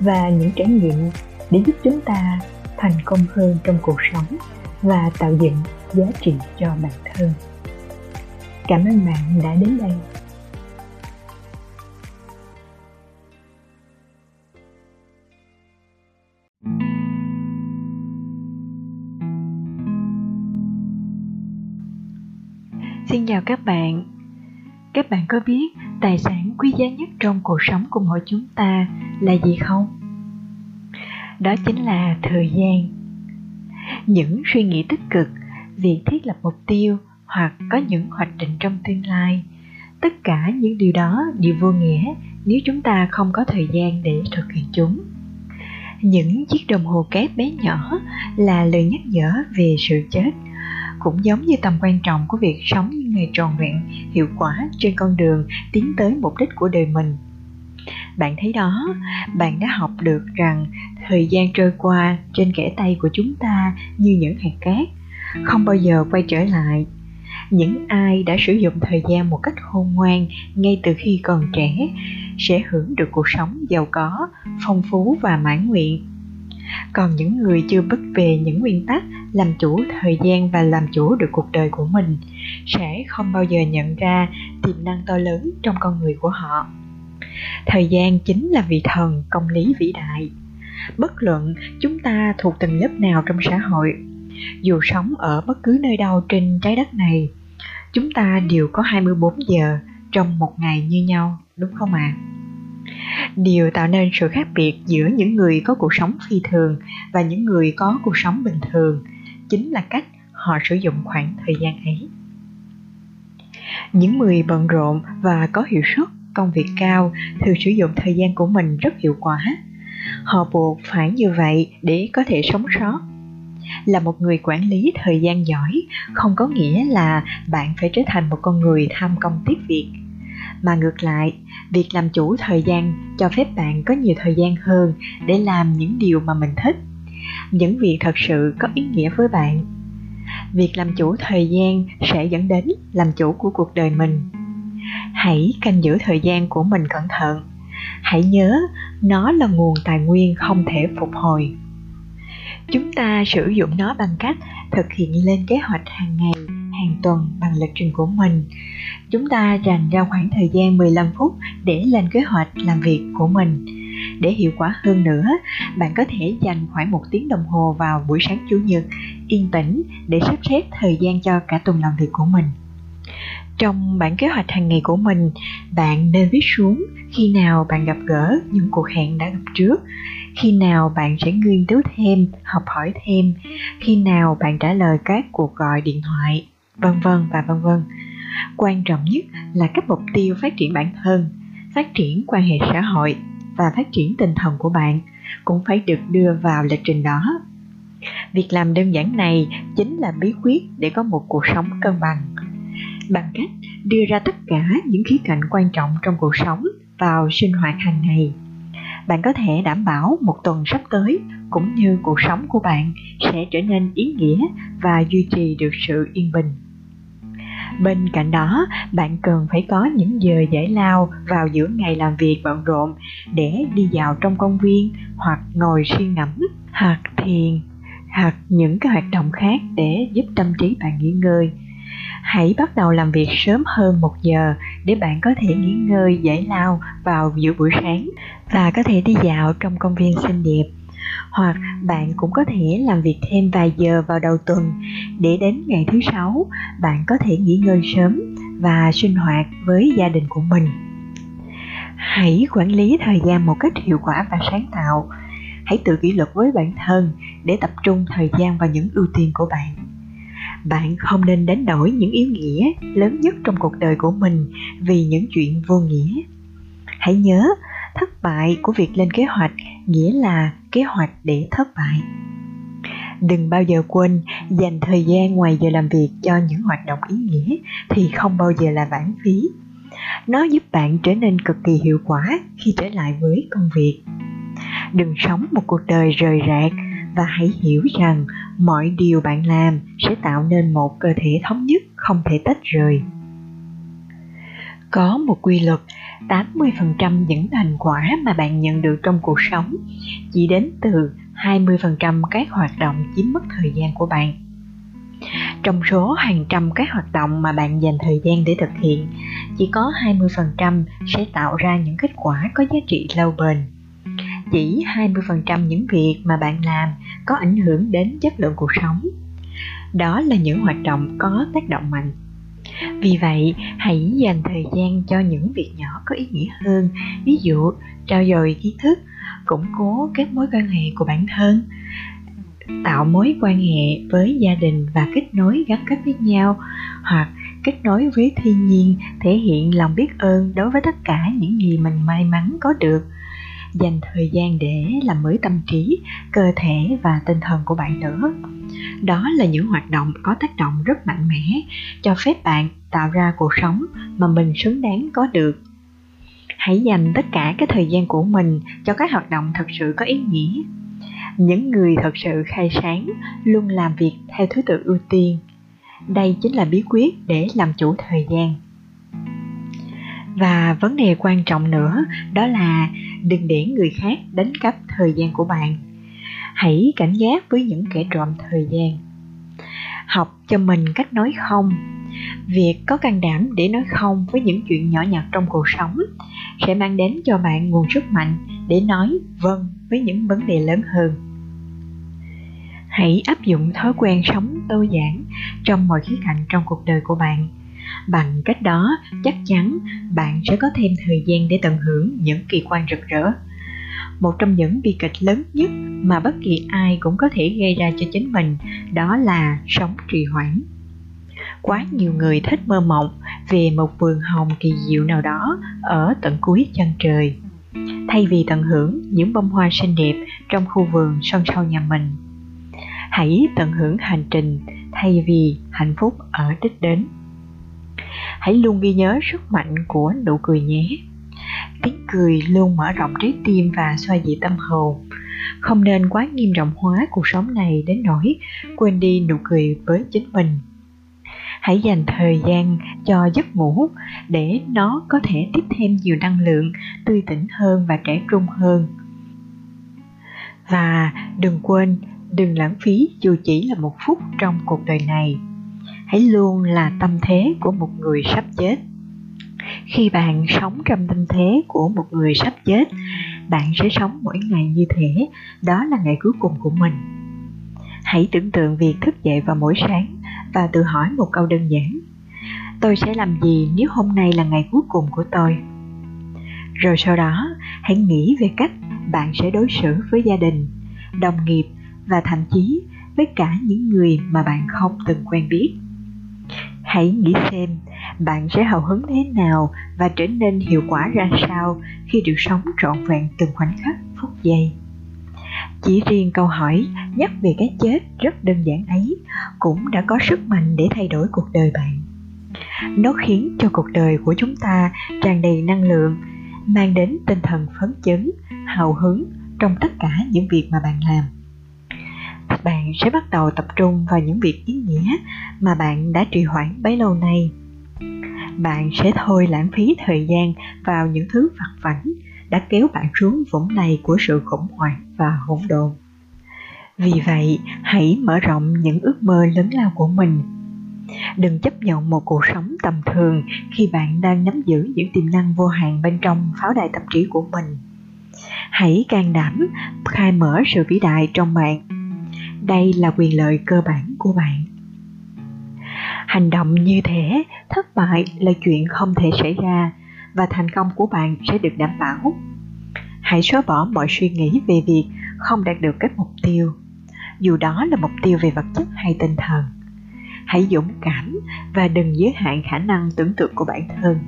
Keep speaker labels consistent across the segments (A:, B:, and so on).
A: và những trải nghiệm để giúp chúng ta thành công hơn trong cuộc sống và tạo dựng giá trị cho bản thân cảm ơn bạn đã đến đây Xin chào các bạn. Các bạn có biết tài sản quý giá nhất trong cuộc sống của mỗi chúng ta là gì không? Đó chính là thời gian. Những suy nghĩ tích cực, việc thiết lập mục tiêu hoặc có những hoạch định trong tương lai, tất cả những điều đó đều vô nghĩa nếu chúng ta không có thời gian để thực hiện chúng những chiếc đồng hồ kép bé nhỏ là lời nhắc nhở về sự chết cũng giống như tầm quan trọng của việc sống những ngày tròn vẹn, hiệu quả trên con đường tiến tới mục đích của đời mình. Bạn thấy đó, bạn đã học được rằng thời gian trôi qua trên kẻ tay của chúng ta như những hạt cát, không bao giờ quay trở lại. Những ai đã sử dụng thời gian một cách khôn ngoan ngay từ khi còn trẻ sẽ hưởng được cuộc sống giàu có, phong phú và mãn nguyện còn những người chưa bất về những nguyên tắc làm chủ thời gian và làm chủ được cuộc đời của mình sẽ không bao giờ nhận ra tiềm năng to lớn trong con người của họ thời gian chính là vị thần công lý vĩ đại bất luận chúng ta thuộc tầng lớp nào trong xã hội dù sống ở bất cứ nơi đâu trên trái đất này chúng ta đều có 24 giờ trong một ngày như nhau, đúng không ạ? À? Điều tạo nên sự khác biệt giữa những người có cuộc sống phi thường và những người có cuộc sống bình thường chính là cách họ sử dụng khoảng thời gian ấy. Những người bận rộn và có hiệu suất công việc cao thường sử dụng thời gian của mình rất hiệu quả. Họ buộc phải như vậy để có thể sống sót là một người quản lý thời gian giỏi, không có nghĩa là bạn phải trở thành một con người tham công tiếc việc mà ngược lại, việc làm chủ thời gian cho phép bạn có nhiều thời gian hơn để làm những điều mà mình thích. Những việc thật sự có ý nghĩa với bạn. Việc làm chủ thời gian sẽ dẫn đến làm chủ của cuộc đời mình. Hãy canh giữ thời gian của mình cẩn thận. Hãy nhớ, nó là nguồn tài nguyên không thể phục hồi. Chúng ta sử dụng nó bằng cách thực hiện lên kế hoạch hàng ngày, hàng tuần bằng lịch trình của mình chúng ta dành ra khoảng thời gian 15 phút để lên kế hoạch làm việc của mình. Để hiệu quả hơn nữa, bạn có thể dành khoảng một tiếng đồng hồ vào buổi sáng chủ nhật, yên tĩnh để sắp xếp thời gian cho cả tuần làm việc của mình. Trong bản kế hoạch hàng ngày của mình, bạn nên viết xuống khi nào bạn gặp gỡ những cuộc hẹn đã gặp trước, khi nào bạn sẽ nghiên cứu thêm, học hỏi thêm, khi nào bạn trả lời các cuộc gọi điện thoại, vân vân và vân vân quan trọng nhất là các mục tiêu phát triển bản thân, phát triển quan hệ xã hội và phát triển tinh thần của bạn cũng phải được đưa vào lịch trình đó. Việc làm đơn giản này chính là bí quyết để có một cuộc sống cân bằng. Bằng cách đưa ra tất cả những khía cạnh quan trọng trong cuộc sống vào sinh hoạt hàng ngày, bạn có thể đảm bảo một tuần sắp tới cũng như cuộc sống của bạn sẽ trở nên ý nghĩa và duy trì được sự yên bình bên cạnh đó, bạn cần phải có những giờ giải lao vào giữa ngày làm việc bận rộn để đi dạo trong công viên hoặc ngồi suy ngẫm, hoặc thiền, hoặc những cái hoạt động khác để giúp tâm trí bạn nghỉ ngơi. Hãy bắt đầu làm việc sớm hơn một giờ để bạn có thể nghỉ ngơi, giải lao vào giữa buổi sáng và có thể đi dạo trong công viên xinh đẹp hoặc bạn cũng có thể làm việc thêm vài giờ vào đầu tuần để đến ngày thứ sáu, bạn có thể nghỉ ngơi sớm và sinh hoạt với gia đình của mình. Hãy quản lý thời gian một cách hiệu quả và sáng tạo. Hãy tự kỷ luật với bản thân để tập trung thời gian vào những ưu tiên của bạn. Bạn không nên đánh đổi những ý nghĩa lớn nhất trong cuộc đời của mình vì những chuyện vô nghĩa. Hãy nhớ, thất bại của việc lên kế hoạch nghĩa là kế hoạch để thất bại. Đừng bao giờ quên, dành thời gian ngoài giờ làm việc cho những hoạt động ý nghĩa thì không bao giờ là lãng phí. Nó giúp bạn trở nên cực kỳ hiệu quả khi trở lại với công việc. Đừng sống một cuộc đời rời rạc và hãy hiểu rằng mọi điều bạn làm sẽ tạo nên một cơ thể thống nhất không thể tách rời. Có một quy luật 80% những thành quả mà bạn nhận được trong cuộc sống chỉ đến từ 20% các hoạt động chiếm mất thời gian của bạn. Trong số hàng trăm các hoạt động mà bạn dành thời gian để thực hiện, chỉ có 20% sẽ tạo ra những kết quả có giá trị lâu bền. Chỉ 20% những việc mà bạn làm có ảnh hưởng đến chất lượng cuộc sống. Đó là những hoạt động có tác động mạnh vì vậy, hãy dành thời gian cho những việc nhỏ có ý nghĩa hơn, ví dụ trao dồi kiến thức, củng cố các mối quan hệ của bản thân, tạo mối quan hệ với gia đình và kết nối gắn kết với nhau hoặc kết nối với thiên nhiên thể hiện lòng biết ơn đối với tất cả những gì mình may mắn có được dành thời gian để làm mới tâm trí, cơ thể và tinh thần của bạn nữa. Đó là những hoạt động có tác động rất mạnh mẽ, cho phép bạn tạo ra cuộc sống mà mình xứng đáng có được. Hãy dành tất cả cái thời gian của mình cho các hoạt động thật sự có ý nghĩa. Những người thật sự khai sáng luôn làm việc theo thứ tự ưu tiên. Đây chính là bí quyết để làm chủ thời gian và vấn đề quan trọng nữa, đó là đừng để người khác đánh cắp thời gian của bạn. Hãy cảnh giác với những kẻ trộm thời gian. Học cho mình cách nói không. Việc có can đảm để nói không với những chuyện nhỏ nhặt trong cuộc sống sẽ mang đến cho bạn nguồn sức mạnh để nói vâng với những vấn đề lớn hơn. Hãy áp dụng thói quen sống, tối giản trong mọi khía cạnh trong cuộc đời của bạn bằng cách đó, chắc chắn bạn sẽ có thêm thời gian để tận hưởng những kỳ quan rực rỡ. Một trong những bi kịch lớn nhất mà bất kỳ ai cũng có thể gây ra cho chính mình, đó là sống trì hoãn. Quá nhiều người thích mơ mộng về một vườn hồng kỳ diệu nào đó ở tận cuối chân trời. Thay vì tận hưởng những bông hoa xinh đẹp trong khu vườn sân sau nhà mình, hãy tận hưởng hành trình thay vì hạnh phúc ở đích đến hãy luôn ghi nhớ sức mạnh của nụ cười nhé. Tiếng cười luôn mở rộng trái tim và xoa dịu tâm hồn. Không nên quá nghiêm trọng hóa cuộc sống này đến nỗi quên đi nụ cười với chính mình. Hãy dành thời gian cho giấc ngủ để nó có thể tiếp thêm nhiều năng lượng, tươi tỉnh hơn và trẻ trung hơn. Và đừng quên, đừng lãng phí dù chỉ là một phút trong cuộc đời này hãy luôn là tâm thế của một người sắp chết. Khi bạn sống trong tâm thế của một người sắp chết bạn sẽ sống mỗi ngày như thế. Đó là ngày cuối cùng của mình. Hãy tưởng tượng việc thức dậy vào mỗi sáng và tự hỏi một câu đơn giản. Tôi sẽ làm gì nếu hôm nay là ngày cuối cùng của tôi? Rồi sau đó hãy nghĩ về cách bạn sẽ đối xử với gia đình đồng nghiệp và thậm chí với cả những người mà bạn không từng quen biết hãy nghĩ xem, bạn sẽ hào hứng thế nào và trở nên hiệu quả ra sao khi được sống trọn vẹn từng khoảnh khắc, phút giây. Chỉ riêng câu hỏi, nhắc về cái chết rất đơn giản ấy, cũng đã có sức mạnh để thay đổi cuộc đời bạn. Nó khiến cho cuộc đời của chúng ta tràn đầy năng lượng, mang đến tinh thần phấn chấn, hào hứng trong tất cả những việc mà bạn làm bạn sẽ bắt đầu tập trung vào những việc ý nghĩa mà bạn đã trì hoãn bấy lâu nay. Bạn sẽ thôi lãng phí thời gian vào những thứ vặt vảnh đã kéo bạn xuống vũng này của sự khủng hoảng và hỗn độn. Vì vậy, hãy mở rộng những ước mơ lớn lao của mình. Đừng chấp nhận một cuộc sống tầm thường khi bạn đang nắm giữ những tiềm năng vô hạn bên trong pháo đài tâm trí của mình. Hãy can đảm khai mở sự vĩ đại trong bạn đây là quyền lợi cơ bản của bạn. Hành động như thế, thất bại là chuyện không thể xảy ra và thành công của bạn sẽ được đảm bảo. Hãy xóa bỏ mọi suy nghĩ về việc không đạt được các mục tiêu. Dù đó là mục tiêu về vật chất hay tinh thần, hãy dũng cảm và đừng giới hạn khả năng tưởng tượng của bản thân.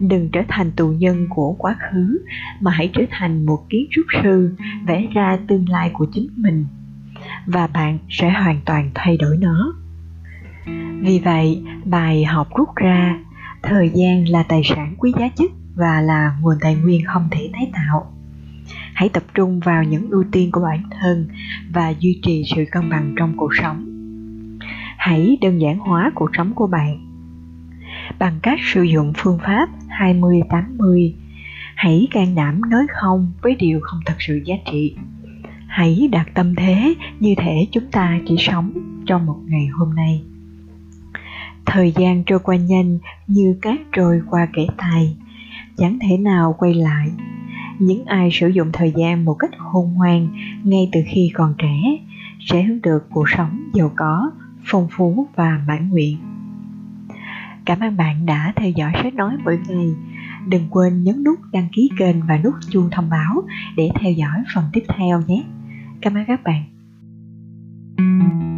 A: Đừng trở thành tù nhân của quá khứ, mà hãy trở thành một kiến trúc sư vẽ ra tương lai của chính mình và bạn sẽ hoàn toàn thay đổi nó vì vậy, bài học rút ra, thời gian là tài sản quý giá nhất và là nguồn tài nguyên không thể tái tạo hãy tập trung vào những ưu tiên của bản thân và duy trì sự cân bằng trong cuộc sống hãy đơn giản hóa cuộc sống của bạn bằng cách sử dụng phương pháp 20-80. Hãy can đảm nói không với điều không thật sự giá trị. Hãy đặt tâm thế như thể chúng ta chỉ sống trong một ngày hôm nay. Thời gian trôi qua nhanh như cát trôi qua kẻ tài, chẳng thể nào quay lại. Những ai sử dụng thời gian một cách khôn ngoan ngay từ khi còn trẻ sẽ hướng được cuộc sống giàu có, phong phú và mãn nguyện. Cảm ơn bạn đã theo dõi sách nói mỗi ngày. Đừng quên nhấn nút đăng ký kênh và nút chuông thông báo để theo dõi phần tiếp theo nhé. Kapan-kapan. thank you